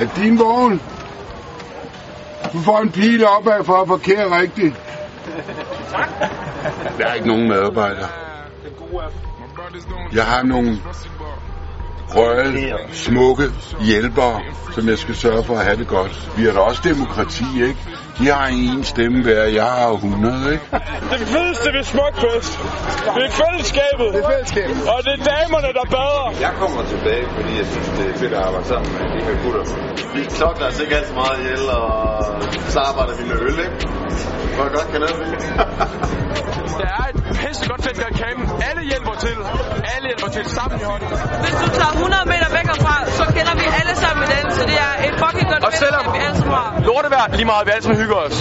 Er din vogn? Du får en pil opad for at parkere rigtigt. Der er ikke nogen medarbejdere. Jeg har nogle røde, smukke hjælpere, som jeg skal sørge for at have det godt. Vi har da også demokrati, ikke? De har en stemme hver, jeg har 100, ikke? Det fedeste ved Smukfest, det er fællesskabet. Det er fællesskabet. Og det er damerne, der bader. Jeg kommer tilbage, fordi jeg synes, det er fedt at arbejde sammen med de her gutter. Vi klokker os ikke alt for meget ihjel, og så arbejder vi med øl, ikke? For at godt kan noget Der er et pisse godt fedt i campen. Alle hjælper til. Til sammen i hånden. Hvis du tager 100 meter væk herfra, så kender vi alle sammen den, så det er et fucking godt Og selvom vi alle sammen har. lortevejr lige meget, vi alle sammen hygger os.